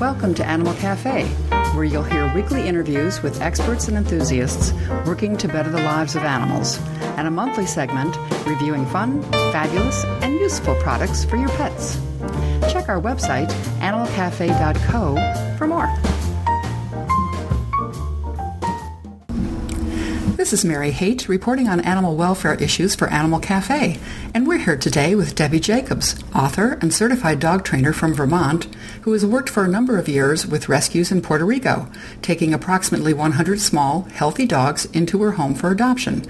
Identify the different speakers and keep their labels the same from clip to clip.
Speaker 1: Welcome to Animal Cafe, where you'll hear weekly interviews with experts and enthusiasts working to better the lives of animals, and a monthly segment reviewing fun, fabulous, and useful products for your pets. Check our website, animalcafe.co, for more. This is Mary Haight reporting on animal welfare issues for Animal Cafe, and we're here today with Debbie Jacobs, author and certified dog trainer from Vermont, who has worked for a number of years with rescues in Puerto Rico, taking approximately 100 small, healthy dogs into her home for adoption.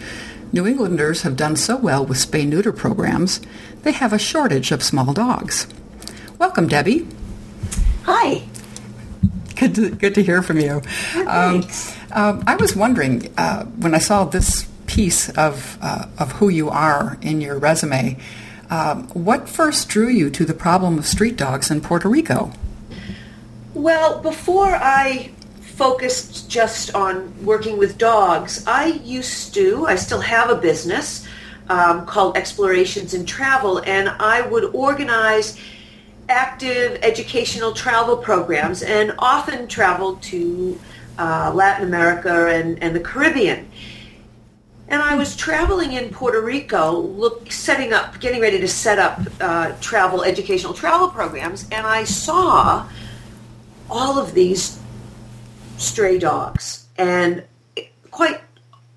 Speaker 1: New Englanders have done so well with spay-neuter programs, they have a shortage of small dogs. Welcome, Debbie.
Speaker 2: Hi.
Speaker 1: Good to, good to hear from you.
Speaker 2: Um,
Speaker 1: um, I was wondering uh, when I saw this piece of uh, of who you are in your resume, um, what first drew you to the problem of street dogs in Puerto Rico?
Speaker 2: Well, before I focused just on working with dogs, I used to. I still have a business um, called Explorations in Travel, and I would organize active educational travel programs and often traveled to uh, Latin America and, and the Caribbean. And I was traveling in Puerto Rico, look, setting up, getting ready to set up uh, travel, educational travel programs, and I saw all of these stray dogs. And quite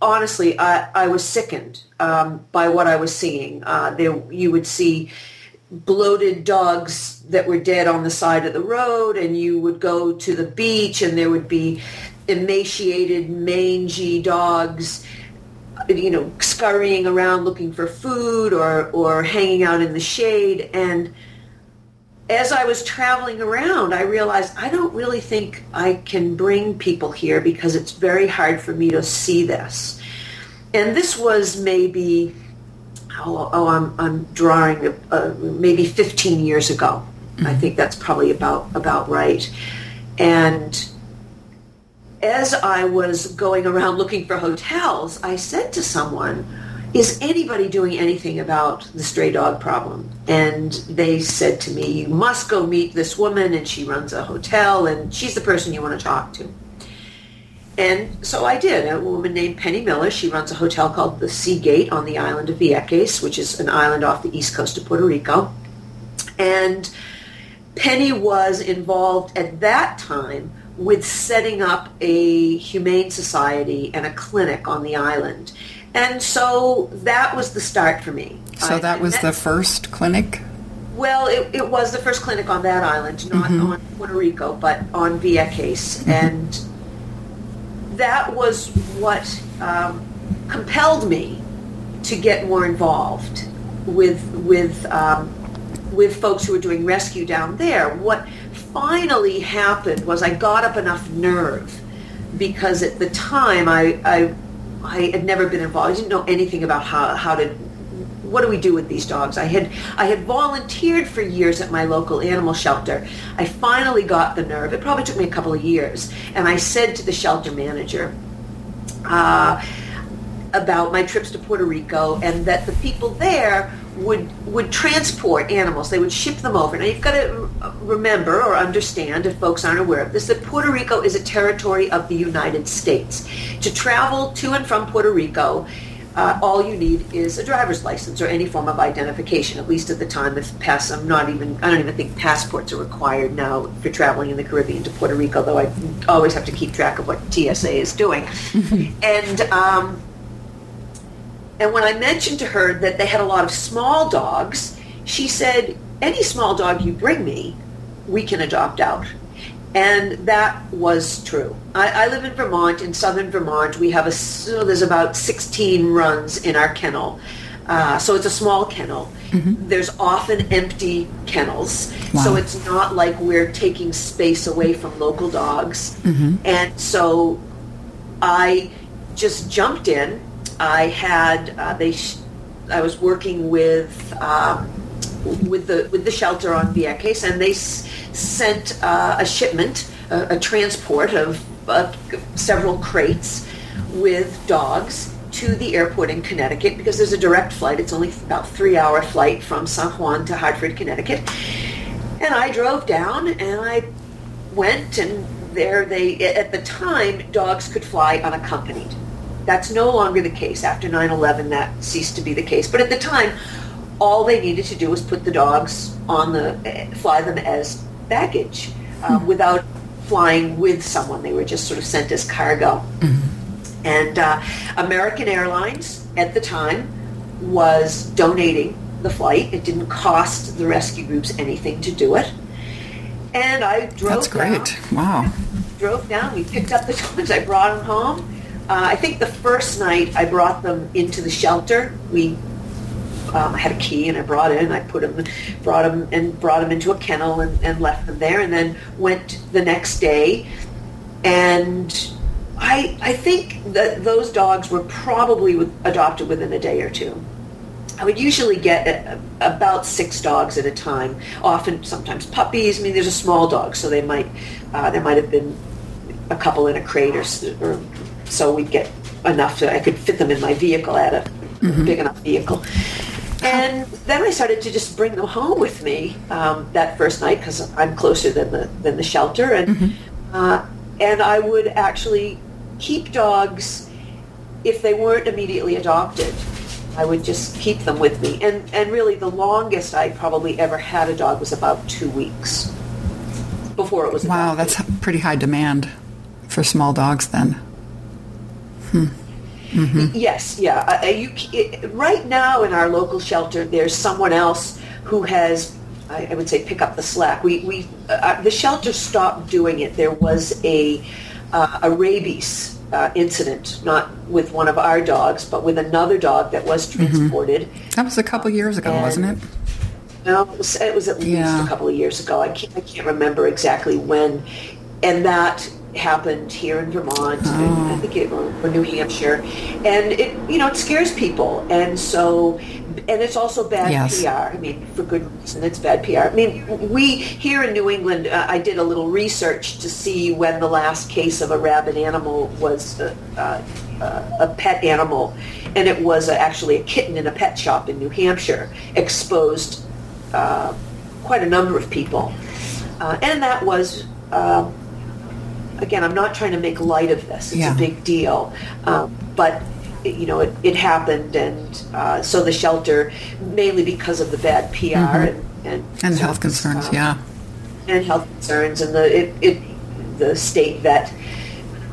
Speaker 2: honestly, I, I was sickened um, by what I was seeing. Uh, there, you would see bloated dogs that were dead on the side of the road and you would go to the beach and there would be emaciated mangy dogs you know scurrying around looking for food or or hanging out in the shade and as I was traveling around I realized I don't really think I can bring people here because it's very hard for me to see this and this was maybe oh, oh I'm, I'm drawing uh, maybe 15 years ago. I think that's probably about about right. And as I was going around looking for hotels, I said to someone, is anybody doing anything about the stray dog problem? And they said to me, you must go meet this woman and she runs a hotel and she's the person you want to talk to. And so I did. A woman named Penny Miller. She runs a hotel called the Seagate on the island of Vieques, which is an island off the east coast of Puerto Rico. And Penny was involved at that time with setting up a humane society and a clinic on the island. And so that was the start for me.
Speaker 1: So that was the first clinic?
Speaker 2: Well, it, it, was the first clinic on that island, not mm-hmm. on Puerto Rico, but on Vieques. Mm-hmm. And that was what um, compelled me to get more involved with with um, with folks who were doing rescue down there. What finally happened was I got up enough nerve because at the time I, I I had never been involved. I didn't know anything about how, how to what do we do with these dogs? I had I had volunteered for years at my local animal shelter. I finally got the nerve. It probably took me a couple of years, and I said to the shelter manager. Uh, about my trips to Puerto Rico and that the people there would would transport animals. They would ship them over. Now you've got to remember or understand, if folks aren't aware of this, that Puerto Rico is a territory of the United States. To travel to and from Puerto Rico, uh, all you need is a driver's license or any form of identification. At least at the time, if pass, I'm not even. I don't even think passports are required now for traveling in the Caribbean to Puerto Rico. Though I always have to keep track of what TSA is doing. and um, and when I mentioned to her that they had a lot of small dogs, she said, "Any small dog you bring me, we can adopt out." And that was true. I, I, live in Vermont, in southern Vermont. We have a, so there's about 16 runs in our kennel. Uh, so it's a small kennel. Mm-hmm. There's often empty kennels. Wow. So it's not like we're taking space away from local dogs. Mm-hmm. And so I just jumped in. I had, uh, they, sh- I was working with, um, with the with the shelter on Vieques, and they s- sent uh, a shipment, a, a transport of uh, several crates with dogs to the airport in Connecticut because there's a direct flight. It's only about three hour flight from San Juan to Hartford, Connecticut. And I drove down and I went and there they at the time dogs could fly unaccompanied. That's no longer the case. After 9/11 that ceased to be the case. But at the time all they needed to do was put the dogs on the fly them as baggage uh, mm-hmm. without flying with someone. They were just sort of sent as cargo. Mm-hmm. And uh, American Airlines at the time was donating the flight. It didn't cost the rescue groups anything to do it. And I drove
Speaker 1: That's great.
Speaker 2: Down,
Speaker 1: wow.
Speaker 2: Drove down. We picked up the dogs. I brought them home. Uh, I think the first night I brought them into the shelter. We um, I had a key and I brought in. I put them, brought them, and brought them into a kennel and, and left them there. And then went the next day, and I I think that those dogs were probably adopted within a day or two. I would usually get a, about six dogs at a time. Often, sometimes puppies. I mean, there's a small dog, so they might uh, there might have been a couple in a crate, or, or so we'd get enough that I could fit them in my vehicle at a mm-hmm. big enough vehicle. And then I started to just bring them home with me um, that first night because I'm closer than the than the shelter, and mm-hmm. uh, and I would actually keep dogs if they weren't immediately adopted. I would just keep them with me, and and really the longest I probably ever had a dog was about two weeks before it was.
Speaker 1: Wow,
Speaker 2: adopted.
Speaker 1: that's pretty high demand for small dogs then. Hmm.
Speaker 2: Mm-hmm. Yes, yeah. Uh, uh, you, it, right now in our local shelter, there's someone else who has, I, I would say, pick up the slack. We, we, uh, uh the shelter stopped doing it. There was a, uh, a rabies uh, incident, not with one of our dogs, but with another dog that was mm-hmm. transported.
Speaker 1: Mm-hmm. That was a couple years ago, and, wasn't it?
Speaker 2: No, it was, it was at least yeah. a couple of years ago. I can't, I can't remember exactly when. And that happened here in Vermont, oh. and I think it or New Hampshire, and it you know it scares people, and so and it's also bad yes. PR. I mean, for good reason, it's bad PR. I mean, we here in New England, uh, I did a little research to see when the last case of a rabid animal was uh, uh, a pet animal, and it was actually a kitten in a pet shop in New Hampshire, exposed uh, quite a number of people, uh, and that was. Um, again, I'm not trying to make light of this. It's yeah. a big deal. Um, but you know, it, it happened, and uh, so the shelter, mainly because of the bad PR mm-hmm. and and,
Speaker 1: and health concerns, um, yeah,
Speaker 2: and health concerns, and the it, it the state vet,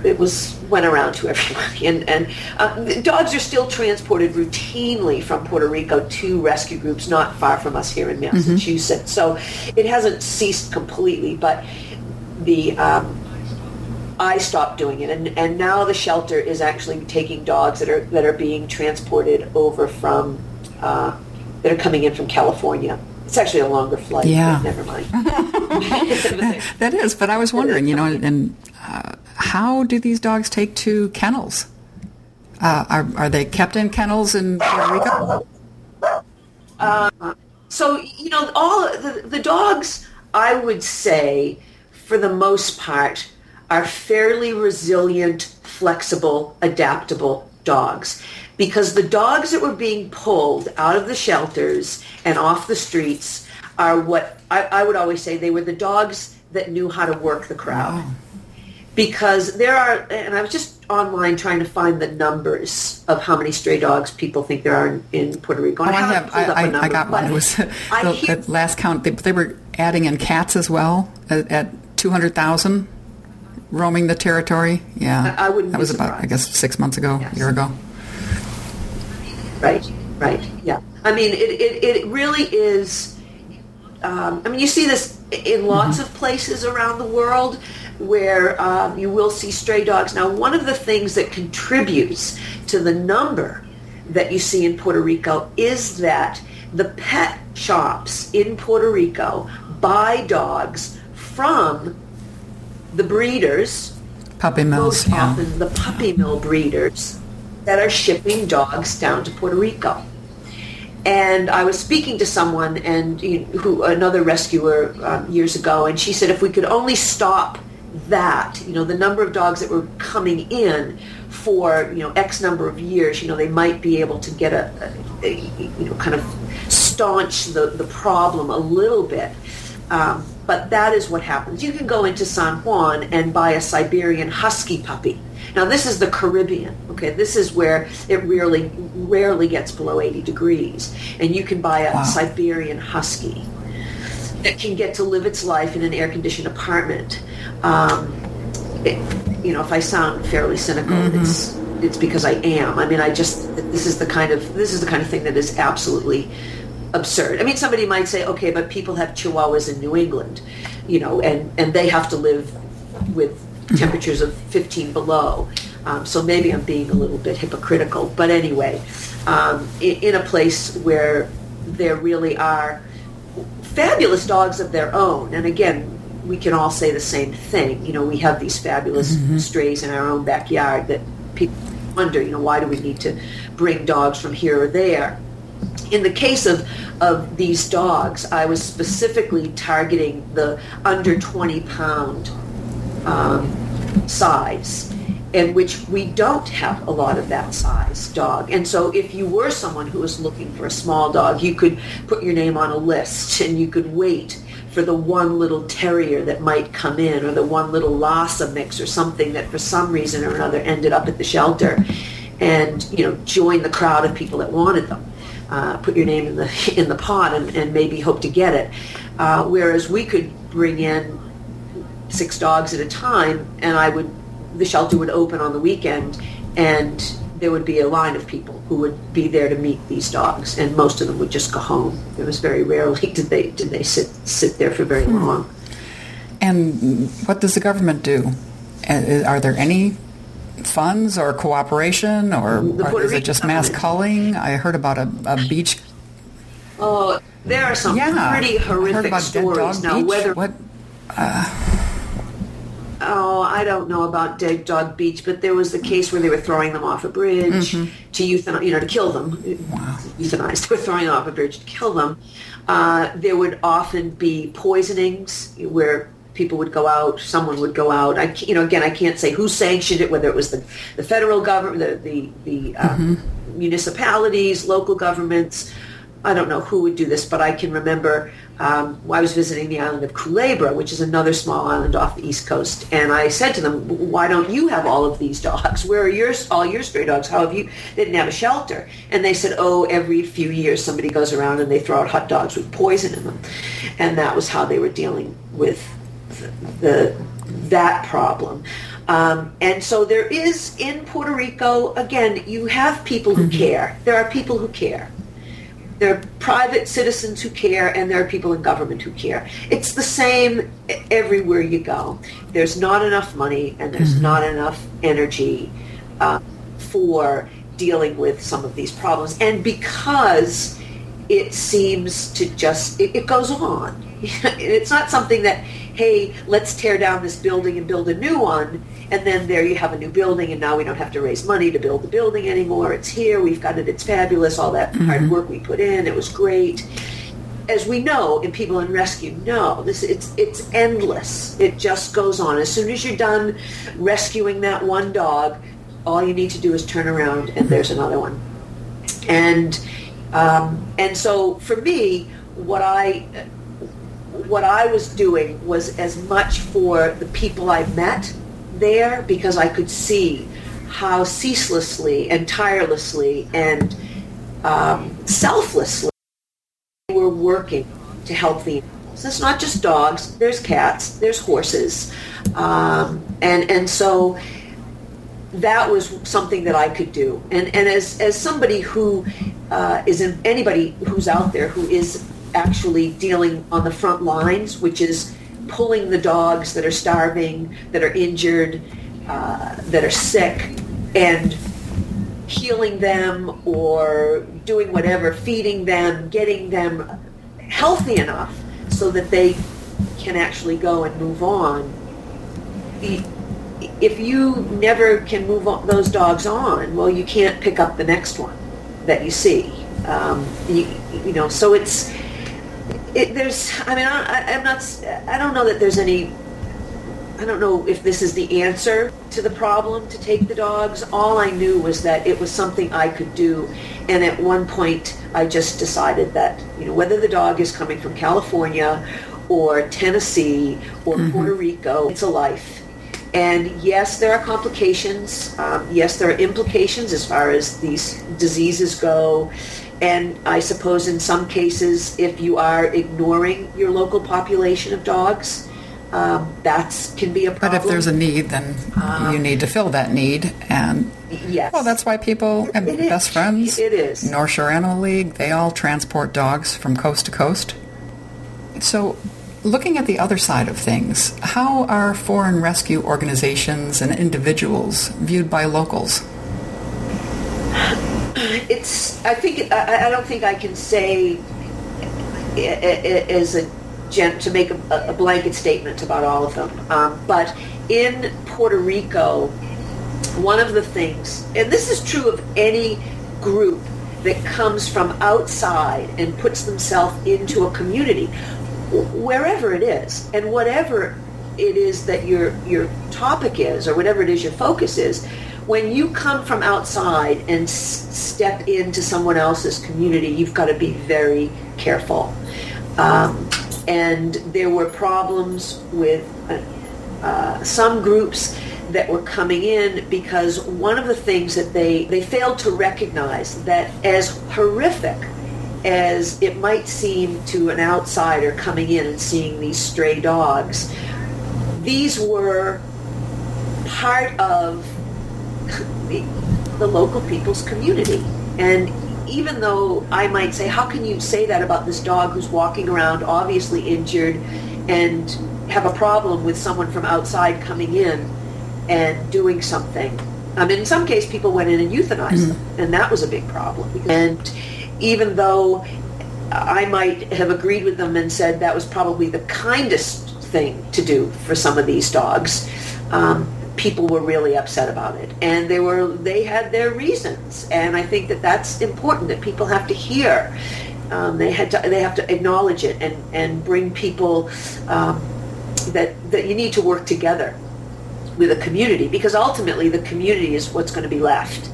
Speaker 2: it was went around to everybody, and and uh, dogs are still transported routinely from Puerto Rico to rescue groups not far from us here in mm-hmm. Massachusetts. Mm-hmm. So it hasn't ceased completely, but the um, I stopped doing it, and, and now the shelter is actually taking dogs that are that are being transported over from uh, that are coming in from California. It's actually a longer flight.
Speaker 1: Yeah,
Speaker 2: never mind.
Speaker 1: that is, but I was wondering, you know, and uh, how do these dogs take to kennels? Uh, are are they kept in kennels in Puerto Rico?
Speaker 2: Uh, so you know, all the, the dogs, I would say, for the most part are fairly resilient, flexible, adaptable dogs. Because the dogs that were being pulled out of the shelters and off the streets are what I, I would always say they were the dogs that knew how to work the crowd. Wow. Because there are, and I was just online trying to find the numbers of how many stray dogs people think there are in, in Puerto Rico.
Speaker 1: Oh, I, have, I, I, number, I, got one. It was the, hear, last count. They, they, were adding in cats as well at, at 200,000 roaming the territory? Yeah,
Speaker 2: I, I wouldn't.
Speaker 1: That was about, I guess, six months ago, yes. a year ago.
Speaker 2: Right, right, yeah. I mean, it it, it really is. Um, I mean, you see this in lots mm-hmm. of places around the world where um, you will see stray dogs. Now, one of the things that contributes to the number that you see in Puerto Rico is that the pet shops in Puerto Rico buy dogs from the breeders,
Speaker 1: puppy mills,
Speaker 2: most yeah. often the puppy mill breeders that are shipping dogs down to Puerto Rico. And I was speaking to someone and you know, who another rescuer um, years ago, and she said if we could only stop that, you know, the number of dogs that were coming in for you know X number of years, you know, they might be able to get a, a, a you know kind of staunch the the problem a little bit. Um, but that is what happens. You can go into San Juan and buy a Siberian Husky puppy. Now this is the Caribbean. Okay, this is where it rarely rarely gets below 80 degrees, and you can buy a wow. Siberian Husky that can get to live its life in an air-conditioned apartment. Um, it, you know, if I sound fairly cynical, mm-hmm. it's it's because I am. I mean, I just this is the kind of this is the kind of thing that is absolutely absurd. I mean, somebody might say, okay, but people have chihuahuas in New England, you know, and and they have to live with temperatures of 15 below. Um, so maybe I'm being a little bit hypocritical, but anyway, um, in, in a place where there really are fabulous dogs of their own, and again, we can all say the same thing. You know, we have these fabulous mm-hmm. strays in our own backyard that people wonder, you know, why do we need to bring dogs from here or there? In the case of, of these dogs, I was specifically targeting the under 20 pound um, size in which we don't have a lot of that size dog. And so if you were someone who was looking for a small dog, you could put your name on a list and you could wait for the one little terrier that might come in or the one little Lhasa mix or something that for some reason or another ended up at the shelter and you know join the crowd of people that wanted them. Uh, put your name in the in the pot and, and maybe hope to get it. Uh, whereas we could bring in six dogs at a time, and I would the shelter would open on the weekend, and there would be a line of people who would be there to meet these dogs, and most of them would just go home. It was very rarely did they did they sit sit there for very hmm. long.
Speaker 1: And what does the government do? Uh, are there any funds or cooperation, or, or is it just mass culling? I heard about a, a beach.
Speaker 2: Oh, there are some yeah, pretty horrific stories now.
Speaker 1: Beach. Whether what? Uh,
Speaker 2: oh, I don't know about Dead Dog Beach, but there was the case where they were throwing them off a bridge mm-hmm. to euthanize, you know, to kill them. Wow. Euthanized. They were throwing them off a bridge to kill them. Uh, there would often be poisonings where people would go out, someone would go out. I, you know, again, I can't say who sanctioned it, whether it was the, the federal government, the the, the um, mm-hmm. municipalities, local governments. I don't know who would do this, but I can remember um, I was visiting the island of Culebra, which is another small island off the east coast, and I said to them, "Why don't you have all of these dogs? Where are your all your stray dogs? How have you?" They didn't have a shelter, and they said, "Oh, every few years somebody goes around and they throw out hot dogs with poison in them," and that was how they were dealing with the that problem. Um, and so there is in Puerto Rico again. You have people who mm-hmm. care. There are people who care there are private citizens who care, and there are people in government who care. It's the same everywhere you go. There's not enough money, and there's mm-hmm. not enough energy uh, for dealing with some of these problems. And because it seems to just, it, it goes on. it's not something that, hey, let's tear down this building and build a new one and then there you have a new building, and now we don't have to raise money to build the building anymore. It's here. We've got it. It's fabulous. All that mm-hmm. hard work we put in, it was great. As we know, and people in rescue know, this it's it's endless. It just goes on. As soon as you're done rescuing that one dog, all you need to do is turn around, and there's another one. And um, and so for me, what I what I was doing was as much for the people I met there because I could see how ceaselessly and tirelessly and um, selflessly they were working to help the animals. It's not just dogs. There's cats. There's horses, um, and and so that was something that I could do. And and as as somebody who uh, is in, anybody who's out there who is actually dealing on the front lines, which is pulling the dogs that are starving, that are injured, uh, that are sick, and healing them or doing whatever, feeding them, getting them healthy enough so that they can actually go and move on. If you never can move those dogs on, well, you can't pick up the next one that you see. Um, you, you know, so it's it, there's, I mean, I, I'm not, I don't know that there's any, I don't know if this is the answer to the problem to take the dogs. All I knew was that it was something I could do. And at one point, I just decided that, you know, whether the dog is coming from California or Tennessee or Puerto Rico. It's a life. And yes, there are complications. Um, yes, there are implications as far as these diseases go. And I suppose in some cases, if you are ignoring your local population of dogs, um, that can be a problem.
Speaker 1: But if there's a need, then you need to fill that need. And
Speaker 2: yes,
Speaker 1: well, that's why people, and best friends,
Speaker 2: It is.
Speaker 1: North Shore Animal League, they all transport dogs from coast to coast. So, looking at the other side of things, how are foreign rescue organizations and individuals viewed by locals?
Speaker 2: it's i think i, I don't think i can say as a gen, to make a, a blanket statement about all of them. Um, but in puerto rico one of the things and this is true of any group that comes from outside and puts themselves into a community wherever it is and whatever it is that your your topic is or whatever it is your focus is when you come from outside and s- step into someone else's community you've got to be very careful. Um, and there were problems with uh, uh, some groups that were coming in because one of the things that they they failed to recognize that as horrific as it might seem to an outsider coming in and seeing these stray dogs these were part of the, the local people's community and even though I might say, how can you say that about this dog who's walking around obviously injured and have a problem with someone from outside coming in and doing something? I mean, in some case, people went in and euthanized them, and that was a big problem. And even though I might have agreed with them and said that was probably the kindest thing to do for some of these dogs, um, people were really upset about it, and they were they had their reasons, and I think that that's important that people have to hear. Um, they had to they have to acknowledge it and and bring people um, that that you need to work together with a community. Because ultimately the community is what's going to be left.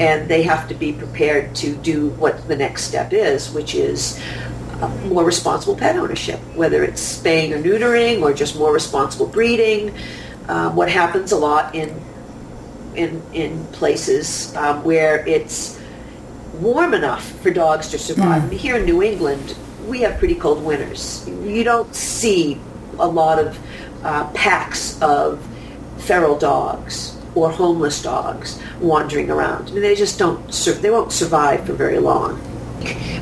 Speaker 2: And they have to be prepared to do what the next step is which is uh, more responsible pet ownership. Whether it's spaying or neutering or just more responsible breeding um, what happens a lot in in in places um, where it's warm enough for dogs to survive. I mean, here in New England, we have pretty cold winters. You don't see a lot of uh, packs of feral dogs or homeless dogs wandering around. I mean, they just don't. Sur- they won't survive for very long.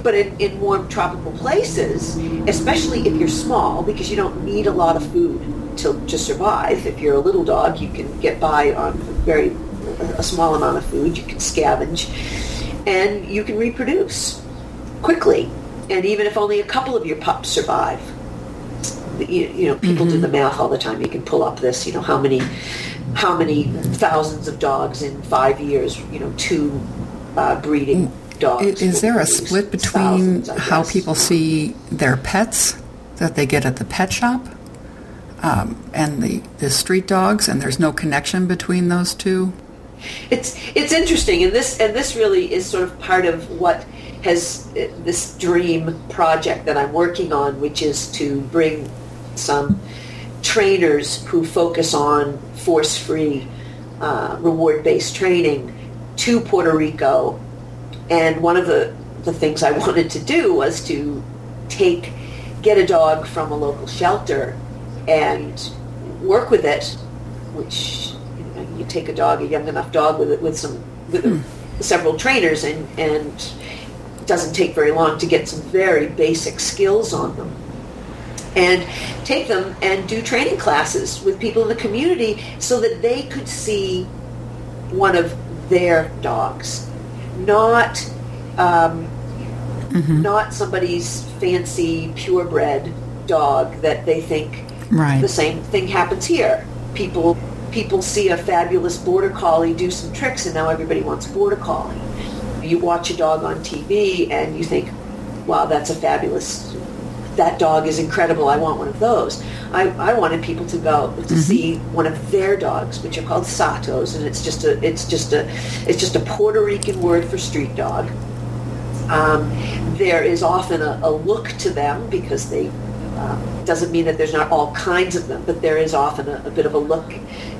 Speaker 2: But in, in warm tropical places, especially if you're small, because you don't need a lot of food to, to survive. If you're a little dog, you can get by on very a small amount of food. You can scavenge, and you can reproduce quickly. And even if only a couple of your pups survive, you, you know, people do the math all the time. You can pull up this, you know, how many how many thousands of dogs in five years, you know, two uh, breeding dogs.
Speaker 1: Is there a split between
Speaker 2: thousands,
Speaker 1: how people see their pets that they get at the pet shop um, and the, the street dogs, and there's no connection between those two?
Speaker 2: It's it's interesting, and this and this really is sort of part of what has uh, this dream project that I'm working on, which is to bring some trainers who focus on force-free, uh, reward-based training to Puerto Rico. And one of the the things I wanted to do was to take get a dog from a local shelter and work with it, which you, know, you take a dog, a young enough dog with it, with some with several trainers, and and it doesn't take very long to get some very basic skills on them, and take them and do training classes with people in the community so that they could see one of their dogs, not. Um, not somebody's fancy purebred dog that they think
Speaker 1: Right.
Speaker 2: the same thing happens here. People people see a fabulous border collie do some tricks and now everybody wants border collie. You watch a dog on TV and you think, wow, that's a fabulous that dog is incredible. I want one of those. I, I wanted people to go to see one of their dogs, which are called satos, and it's just a it's just a it's just a Puerto Rican word for street dog. Um, there is often a, a look to them because they uh, doesn't mean that there's not all kinds of them, but there is often a, a bit of a look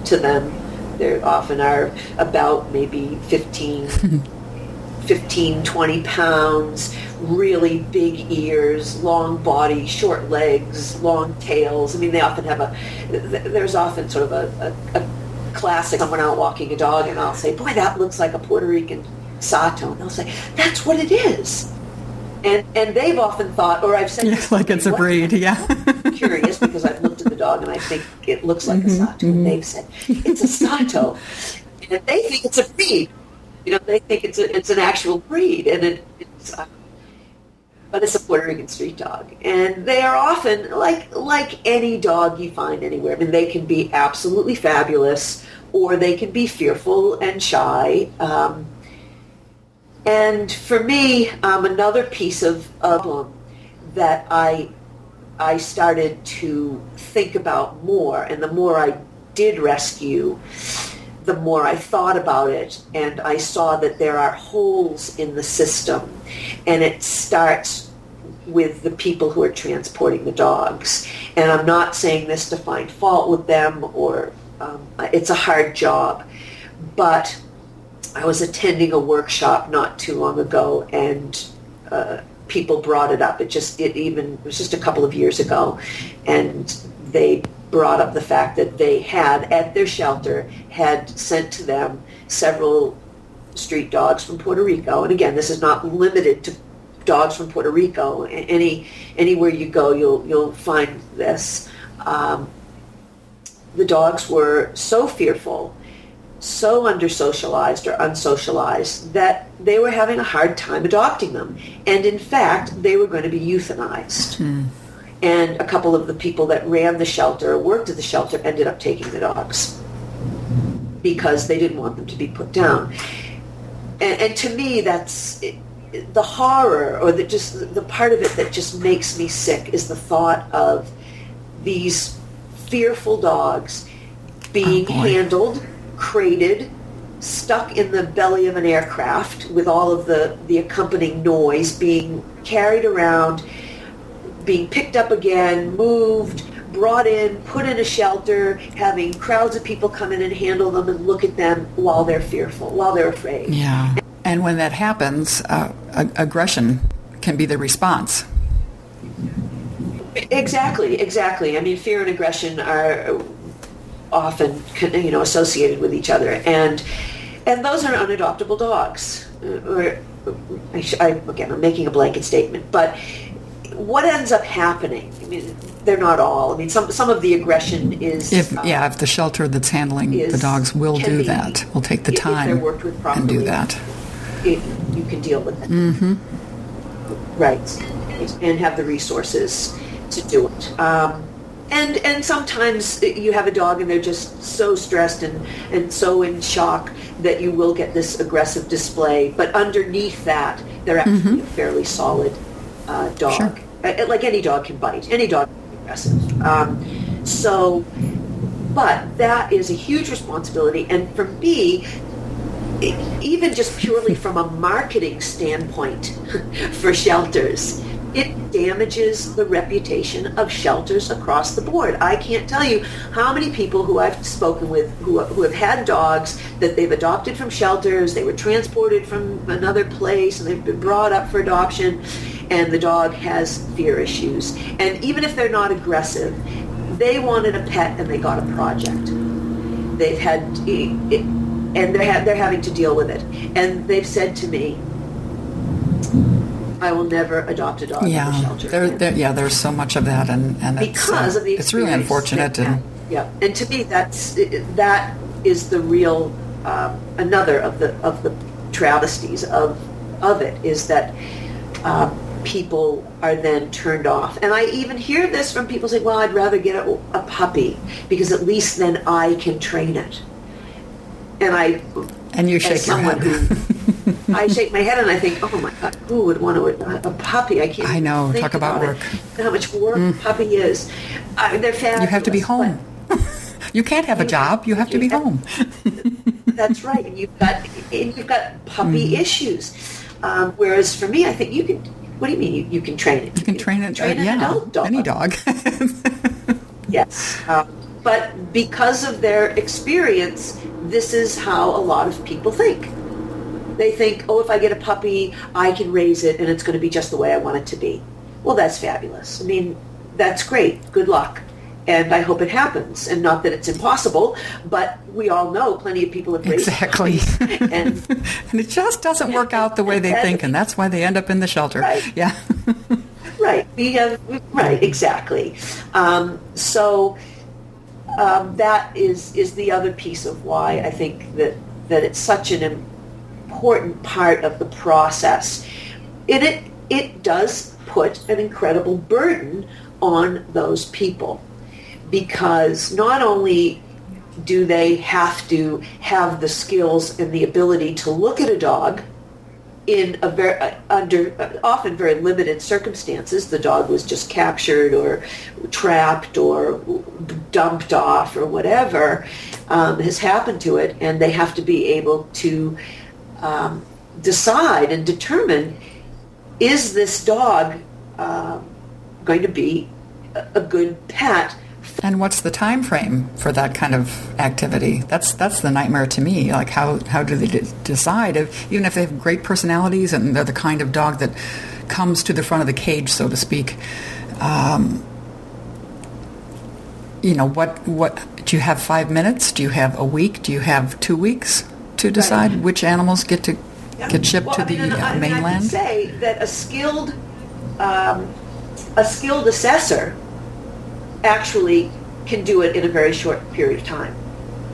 Speaker 2: to them. They often are about maybe 15, 15, 20 pounds, really big ears, long body, short legs, long tails. I mean, they often have a, there's often sort of a, a, a classic, someone out walking a dog and I'll say, boy, that looks like a Puerto Rican Sato. And they'll say, that's what it is. And, and they've often thought, or I've said,
Speaker 1: yeah, like it's a breed, yeah.
Speaker 2: curious because I've looked at the dog and I think it looks like mm-hmm, a Sato. Mm-hmm. And they've said, it's a Sato. and they think it's a breed. You know, they think it's a, it's an actual breed, and it, it's, uh, but it's a Puerto Rican street dog, and they are often like like any dog you find anywhere. I mean, they can be absolutely fabulous, or they can be fearful and shy. Um, and for me, um, another piece of problem that I I started to think about more, and the more I did rescue, the more I thought about it and I saw that there are holes in the system and it starts with the people who are transporting the dogs. And I'm not saying this to find fault with them or um, it's a hard job. But I was attending a workshop not too long ago and uh, people brought it up. It just, it even, it was just a couple of years ago. And they brought up the fact that they had at their shelter had sent to them several street dogs from Puerto Rico. And again, this is not limited to dogs from Puerto Rico. Any anywhere you go, you'll you'll find this. Um, the dogs were so fearful, so under socialized or unsocialized that they were having a hard time adopting them. And in fact, they were going to be euthanized. Hmm and a couple of the people that ran the shelter, worked at the shelter, ended up taking the dogs because they didn't want them to be put down. And, and to me, that's it, the horror, or the just the part of it that just makes me sick is the thought of these fearful dogs being oh handled, crated, stuck in the belly of an aircraft with all of the, the accompanying noise, being carried around being picked up again, moved, brought in, put in a shelter, having crowds of people come in and handle them and look at them while they're fearful, while they're afraid.
Speaker 1: Yeah. And when that happens, uh, aggression can be the response.
Speaker 2: Exactly, exactly. I mean, fear and aggression are often, you know, associated with each other, and and those are unadoptable dogs. Uh, or, I, I, again, I'm making a blanket statement, but what ends up happening? I mean, they're not all. I mean, some some of the aggression is.
Speaker 1: If um, yeah, if the shelter that's handling is, the dogs will do be, that, will take the time properly, and do that.
Speaker 2: It, you can deal with it.
Speaker 1: Mm-hmm.
Speaker 2: Right, and have the resources to do it. Um, and and sometimes you have a dog and they're just so stressed and, and so in shock that you will get this aggressive display. But underneath that, they're actually mm-hmm. a fairly solid uh, dog. Sure. Uh, like any dog can bite. Any dog can be aggressive. Um, so, but that is a huge responsibility. And for me, even just purely from a marketing standpoint for shelters, it damages the reputation of shelters across the board. I can't tell you how many people who I've spoken with who, who have had dogs that they've adopted from shelters, they were transported from another place, and they've been brought up for adoption, and the dog has fear issues. And even if they're not aggressive, they wanted a pet and they got a project. They've had, it, and they're, ha- they're having to deal with it. And they've said to me, I will never adopt a dog
Speaker 1: yeah,
Speaker 2: in the shelter.
Speaker 1: There, there, yeah, there's so much of that, and, and
Speaker 2: because
Speaker 1: it's, uh,
Speaker 2: of the
Speaker 1: it's really unfortunate.
Speaker 2: That, and, yeah, and to me, that's that is the real um, another of the of the travesties of of it is that um, people are then turned off. And I even hear this from people saying, well, I'd rather get a, a puppy because at least then I can train it. And I...
Speaker 1: And you shake your head.
Speaker 2: Who, I shake my head and I think, oh my God, who would want to, a, puppy? I can't
Speaker 1: I know, talk about, about work.
Speaker 2: It, how much work mm. puppy is. I mean, they're fabulous.
Speaker 1: You have to be home. you can't have a job. You have to be home.
Speaker 2: that's right. And you've got, and you've got puppy mm. issues. Um, whereas for me, I think you can What do you mean you, you can train it?
Speaker 1: You can train it.
Speaker 2: Train
Speaker 1: uh,
Speaker 2: an
Speaker 1: yeah,
Speaker 2: adult dog.
Speaker 1: any dog.
Speaker 2: Yes. Um, but because of their experience, this is how a lot of people think. They think, oh, if I get a puppy, I can raise it and it's going to be just the way I want it to be. Well, that's fabulous. I mean, that's great. Good luck. And I hope it happens. And not that it's impossible, but we all know plenty of people have raised
Speaker 1: exactly.
Speaker 2: And
Speaker 1: and it just doesn't work out the way they
Speaker 2: And-
Speaker 1: think, and that's why they end up in the shelter.
Speaker 2: Right.
Speaker 1: Yeah.
Speaker 2: Right. We have right exactly. Um, so um, that is is the other piece of why I think that that it's such an important part of the process. And it it does put an incredible burden on those people because not only do they have to have the skills and the ability to look at a dog in a very uh, under uh, often very limited circumstances the dog was just captured or trapped or dumped off or whatever um, has happened to it and they have to be able to um, decide and determine is this dog um, going to be a, good pet
Speaker 1: And what's the time frame for that kind of activity? That's that's the nightmare to me. Like how how do they de- decide? If, even if they have great personalities and they're the kind of dog that comes to the front of the cage, so to speak. Um, you know what? What do you have? Five minutes? Do you have a week? Do you have two weeks to decide which animals get to get shipped
Speaker 2: Well,
Speaker 1: to
Speaker 2: I mean,
Speaker 1: the
Speaker 2: and
Speaker 1: uh,
Speaker 2: I, I
Speaker 1: mainland?
Speaker 2: can say that a skilled um, a skilled assessor actually can do it in a very short period of time.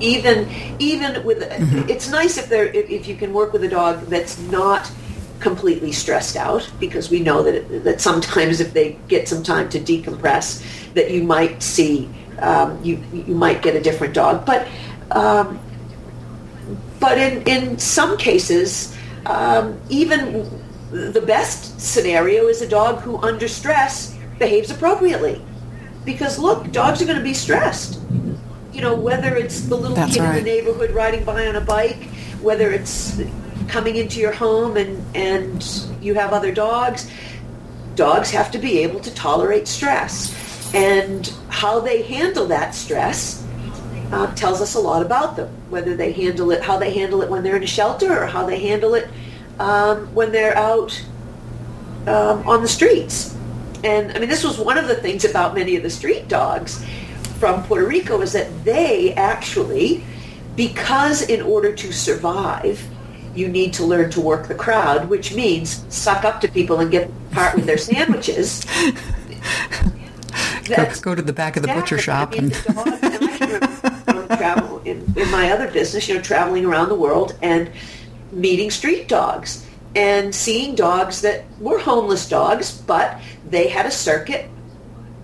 Speaker 2: Even even with
Speaker 1: Mm-hmm.
Speaker 2: it's nice if there if, if you can work with a dog that's not completely stressed out because we know that it, that sometimes if they get some time to decompress that you might see um, you you might get a different dog but um, but in, in some cases, um, even the best scenario is a dog who, under stress, behaves appropriately. Because look, dogs are going to be stressed. You know, whether it's the little
Speaker 1: That's
Speaker 2: kid in the neighborhood riding by on a bike, whether it's coming into your home and, and you have other dogs, dogs have to be able to tolerate stress. And how they handle that stress uh, tells us a lot about them. Whether they handle it, how they handle it when they're in a shelter, or how they handle it um, when they're out um, on the streets. And I mean, this was one of the things about many of the street dogs from Puerto Rico is that they actually, because in order to survive, you need to learn to work the crowd, which means suck up to people and get part with their sandwiches.
Speaker 1: Go, go to the back of the butcher shop
Speaker 2: I mean,
Speaker 1: and
Speaker 2: the dogs, and I can remember travel in, in my other business, you know, traveling around the world and meeting street dogs and seeing dogs that were homeless dogs, but they had a circuit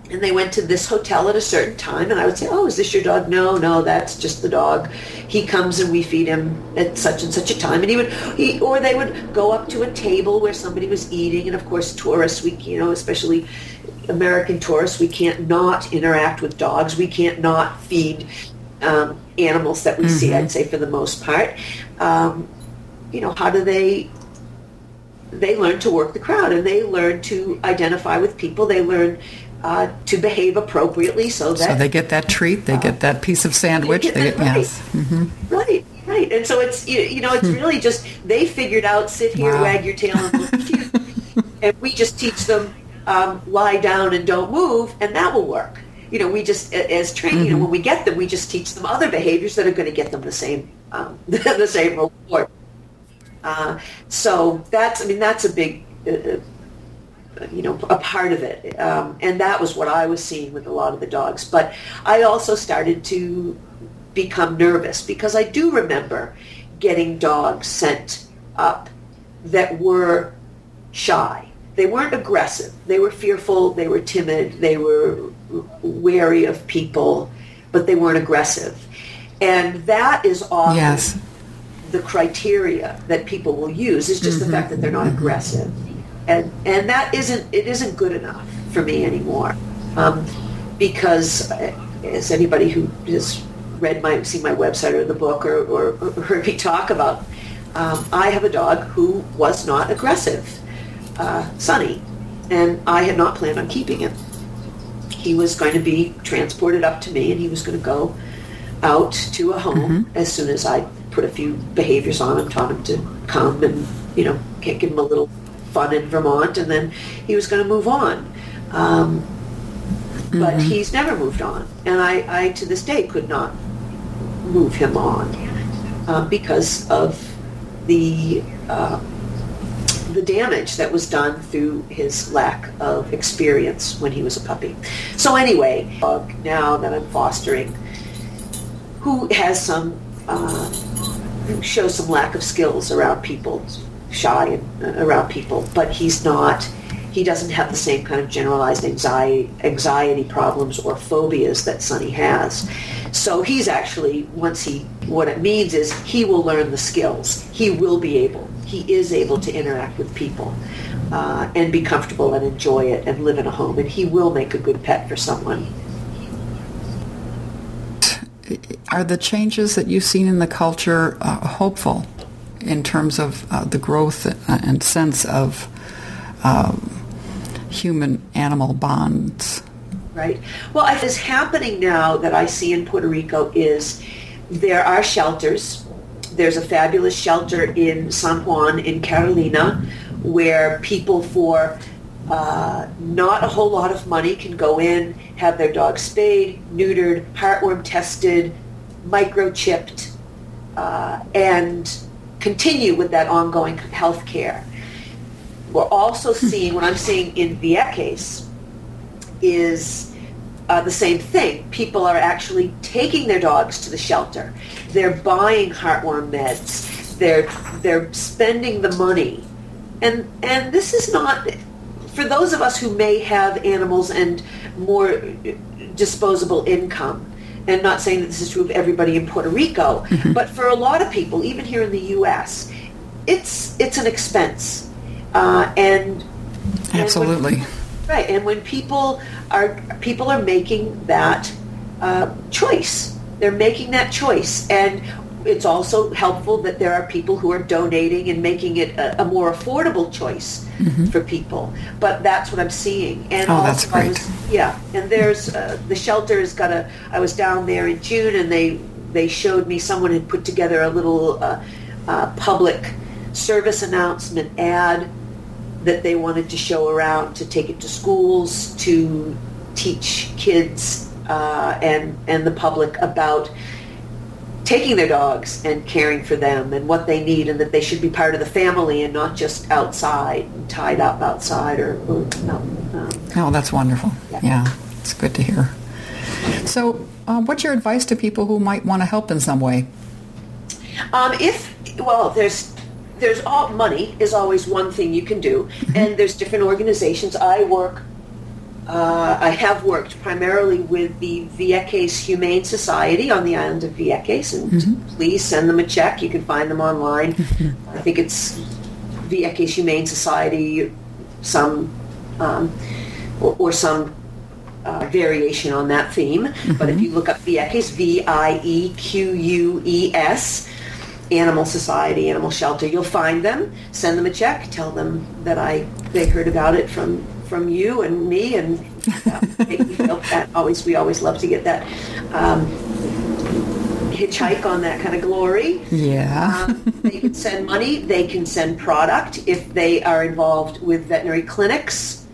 Speaker 2: and they went to this hotel at a certain time and I would say, oh, is this your dog? No, no, that's just the dog. He comes and we feed him at such and such a time. And he would, he, or they would go up to a table where somebody was eating. And of course, tourists, we, you know, especially American tourists, we can't not interact with dogs. We can't not feed um, animals that we see, I'd say for the most part. Um, you know, how do they they learn to work the crowd and they learn to identify with people. They learn uh, to behave appropriately so that
Speaker 1: so they get that treat, they get that piece of sandwich.
Speaker 2: get
Speaker 1: They get,
Speaker 2: right.
Speaker 1: yes. Hmm.
Speaker 2: Right, right. And so it's you, you know it's really just they figured out sit here,
Speaker 1: Wow.
Speaker 2: wag your tail, and look you, and we just teach them um, lie down and don't move, and that will work. You know, we just as training, you know, when we get them, we just teach them other behaviors that are going to get them the same um, the same reward. Uh, so that's I mean that's a big. Uh, uh, you know, a part of it. Um, and that was what I was seeing with a lot of the dogs. But I also started to become nervous because I do remember getting dogs sent up that were shy. They weren't aggressive. They were fearful. They were timid. They were wary of people, but they weren't aggressive. And that is often
Speaker 1: Yes.
Speaker 2: the criteria that people will use is just the fact that they're not aggressive, and and that isn't it isn't good enough for me anymore, um, because uh, as anybody who has read my seen my website or the book or, or, or heard me talk about, um, I have a dog who was not aggressive, uh, Sunny, and I had not planned on keeping him. He was going to be transported up to me, and he was going to go out to a home mm-hmm. as soon as I put a few behaviors on him, taught him to come and you know give him a little fun in Vermont, and then he was going to move on. Um, mm-hmm. But he's never moved on, and I, I to this day could not move him on uh, because of the uh, the damage that was done through his lack of experience when he was a puppy. So anyway, now that I'm fostering, who has some uh, shows some lack of skills around people, shy and, uh, around people, but he's not. He doesn't have the same kind of generalized anxiety, anxiety problems or phobias that Sunny has. So he's actually, once he, what it means is he will learn the skills. He will be able he is able to interact with people uh, and be comfortable and enjoy it and live in a home. And he will make a good pet for someone.
Speaker 1: Are the changes that you've seen in the culture uh, hopeful in terms of uh, the growth and sense of um, human-animal bonds?
Speaker 2: Right. Well, what is happening now that I see in Puerto Rico is there are shelters there's a fabulous shelter in San Juan in Carolina where people for uh, not a whole lot of money can go in, have their dog spayed, neutered, heartworm tested, microchipped, uh, and continue with that ongoing health care. We're also seeing, what I'm seeing in Vieques is uh, the same thing. People are actually taking their dogs to the shelter. They're buying heartworm meds. They're they're spending the money, and and this is not for those of us who may have animals and more disposable income. And not saying that this is true of everybody in Puerto Rico, mm-hmm. but for a lot of people, even here in the U.S., it's it's an expense, uh, and
Speaker 1: absolutely.
Speaker 2: And when, right, and when people are people are making that uh, choice they're making that choice. And it's also helpful that there are people who are donating and making it a, a more affordable choice mm-hmm. for people. But that's what I'm seeing.
Speaker 1: And oh, that's great.
Speaker 2: Was, yeah, and there's uh, the shelter's got a. I was down there in June, and they they showed me someone had put together a little uh, uh, public service announcement ad that they wanted to show around to take it to schools to teach kids uh, and and the public about taking their dogs and caring for them and what they need and that they should be part of the family and not just outside and tied up outside or, or no,
Speaker 1: um, oh that's wonderful yeah. yeah. it's good to hear so uh, what's your advice to people who might want to help in some way
Speaker 2: um, if well there's there's all money is always one thing you can do mm-hmm. and there's different organizations i work uh, I have worked primarily with the Vieques Humane Society on the island of Vieques, and mm-hmm. please send them a check. You can find them online. I think it's Vieques Humane Society, some um, or, or, some uh, variation on that theme. Mm-hmm. But if you look up Vieques, V-I-E-Q-U-E-S, Animal Society, Animal Shelter, you'll find them. Send them a check. Tell them that I they heard about it from from you and me, and uh, make me feel that. Always, we always love to get that um, hitchhike on that kind of glory.
Speaker 1: Yeah.
Speaker 2: um, they can send money. They can send product if they are involved with veterinary clinics,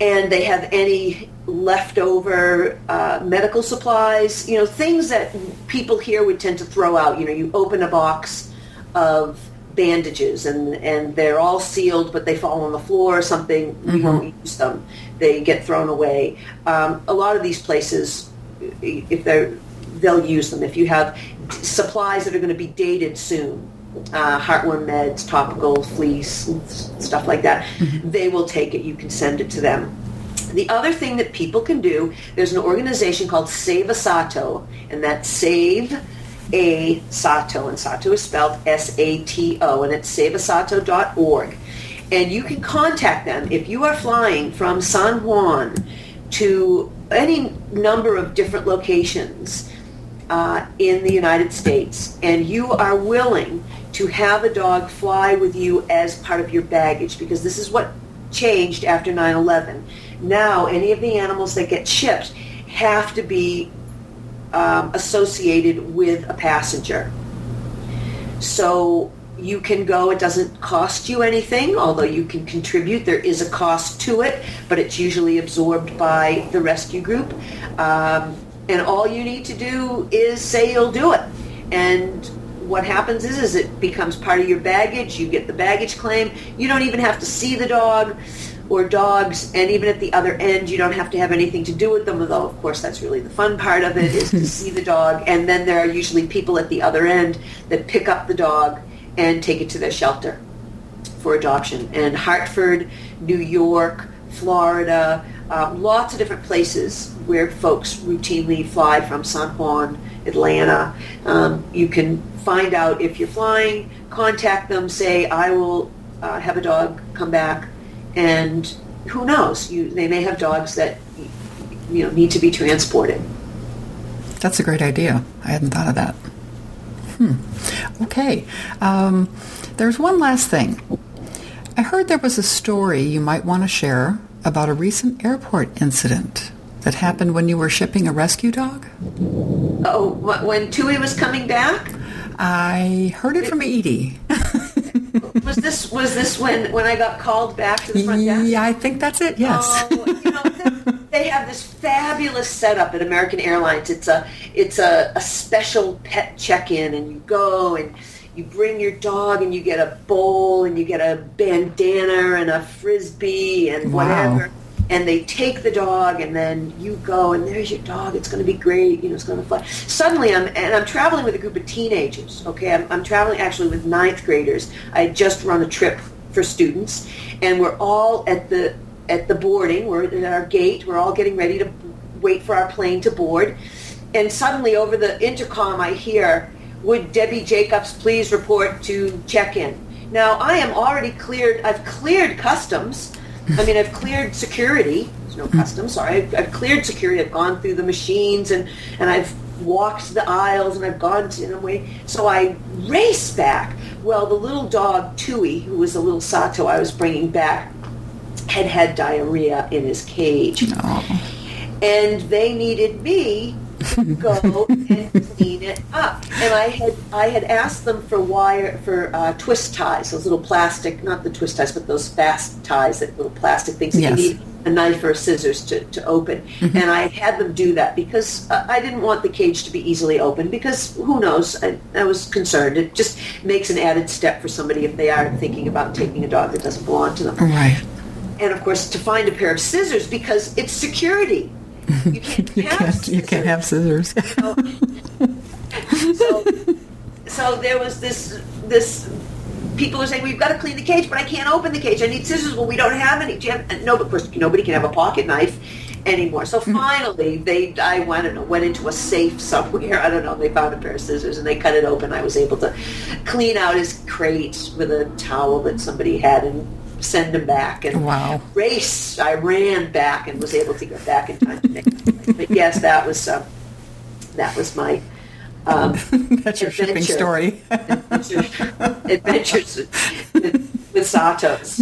Speaker 2: and they have any leftover uh, medical supplies. You know, things that people here would tend to throw out. You know, you open a box of bandages and, and they're all sealed but they fall on the floor or something, mm-hmm. we won't use them. They get thrown away. Um, a lot of these places, if they're, they'll use them. If you have supplies that are going to be dated soon, uh, heartworm meds, topical fleece, stuff like that, mm-hmm. they will take it. You can send it to them. The other thing that people can do, there's an organization called Save a Sato, and that's Save a Sato, and Sato is spelled S-A-T-O, and it's saveasato.org. And you can contact them if you are flying from San Juan to any number of different locations uh, in the United States, and you are willing to have a dog fly with you as part of your baggage, because this is what changed after 9/11. Now, any of the animals that get shipped have to be um, associated with a passenger. So you can go. It doesn't cost you anything, although you can contribute. There is a cost to it, but it's usually absorbed by the rescue group. Um, and all you need to do is say you'll do it. And what happens is, is it becomes part of your baggage. You get the baggage claim. You don't even have to see the dog or dogs, and even at the other end, you don't have to have anything to do with them. Although, of course, that's really the fun part of it is to see the dog. And then there are usually people at the other end that pick up the dog and take it to their shelter for adoption. And Hartford, New York, Florida, um, lots of different places where folks routinely fly from San Juan, Atlanta. Um, you can find out if you're flying, contact them, say, I will uh, have a dog come back, and who knows? You, they may have dogs that you know need to be transported.
Speaker 1: That's a great idea. I hadn't thought of that. Hmm. Okay. Um, there's one last thing. I heard there was a story you might want to share about a recent airport incident that happened when you were shipping a rescue dog.
Speaker 2: Oh, when Tui was coming back?
Speaker 1: I heard it from Edie.
Speaker 2: Was this was this when when I got called back to the front desk?
Speaker 1: Yeah, I think that's it. Yes.
Speaker 2: Oh, you know, they have this fabulous setup at American Airlines. It's a it's a, a special pet check-in, and you go and you bring your dog, and you get a bowl, and you get a bandana and a frisbee and whatever. And they take the dog and then you go and there's your dog it's going to be great you know it's going to fly suddenly i'm and i'm traveling with a group of teenagers okay? I'm, I'm traveling actually with ninth graders. I just run a trip for students and we're all at the at the boarding. We're at our gate. We're all getting ready to wait for our plane to board. And suddenly over the intercom i hear would debbie jacobs please report to check-in now i am already cleared i've cleared customs I mean, I've cleared security. There's no hmm. customs. Sorry, I've, I've, cleared security. I've gone through the machines and and I've walked the aisles and I've gone to and way. So I race back. Well, the little dog Tui, who was a little Sato I was bringing back, had had diarrhea in his cage, and they needed me go and clean it up. And I had I had asked them for wire for uh, twist ties, those little plastic, not the twist ties, but those fast ties, that little plastic things that yes. you need a knife or scissors to, to open. Mm-hmm. And I had them do that because uh, I didn't want the cage to be easily opened because who knows? I, I was concerned. It just makes an added step for somebody if they are thinking about taking a dog that doesn't belong to them.
Speaker 1: Right.
Speaker 2: And of course, to find a pair of scissors because it's security. You can't,
Speaker 1: you can't, you can't have scissors.
Speaker 2: so, so, so there was this this people are saying we've got to clean the cage, but I can't open the cage. I need scissors. Well, we don't have any. Do have, no, of course nobody can have a pocket knife anymore. So mm-hmm. finally, they I, I don't know went into a safe somewhere. I don't know. They found a pair of scissors and they cut it open. I was able to clean out his crate with a towel that somebody had and send them back and
Speaker 1: wow.
Speaker 2: race. I ran back and was able to get back in time to make it. But yes, that was uh, that was my um,
Speaker 1: that's your shipping story.
Speaker 2: adventures with, with Satos.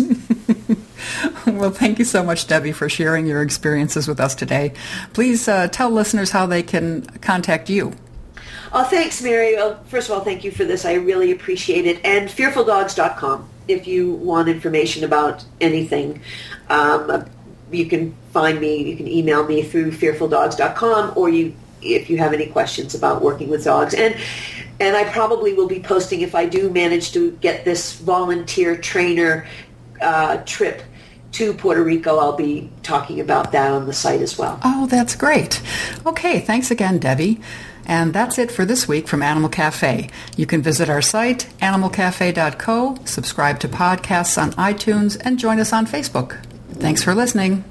Speaker 1: well, thank you so much, Debbie, for sharing your experiences with us today. Please uh, tell listeners how they can contact you.
Speaker 2: Oh, thanks, Mary. Well, first of all, thank you for this. I really appreciate it. And fearfuldogs.com if you want information about anything. Um, you can find me, you can email me through fearfuldogs.com or you if you have any questions about working with dogs. And and I probably will be posting if I do manage to get this volunteer trainer uh, trip to Puerto Rico. I'll be talking about that on the site as well.
Speaker 1: Oh, that's great. Okay, thanks again, Debbie. And that's it for this week from Animal Cafe. You can visit our site, animalcafe.co, subscribe to podcasts on iTunes, and join us on Facebook. Thanks for listening.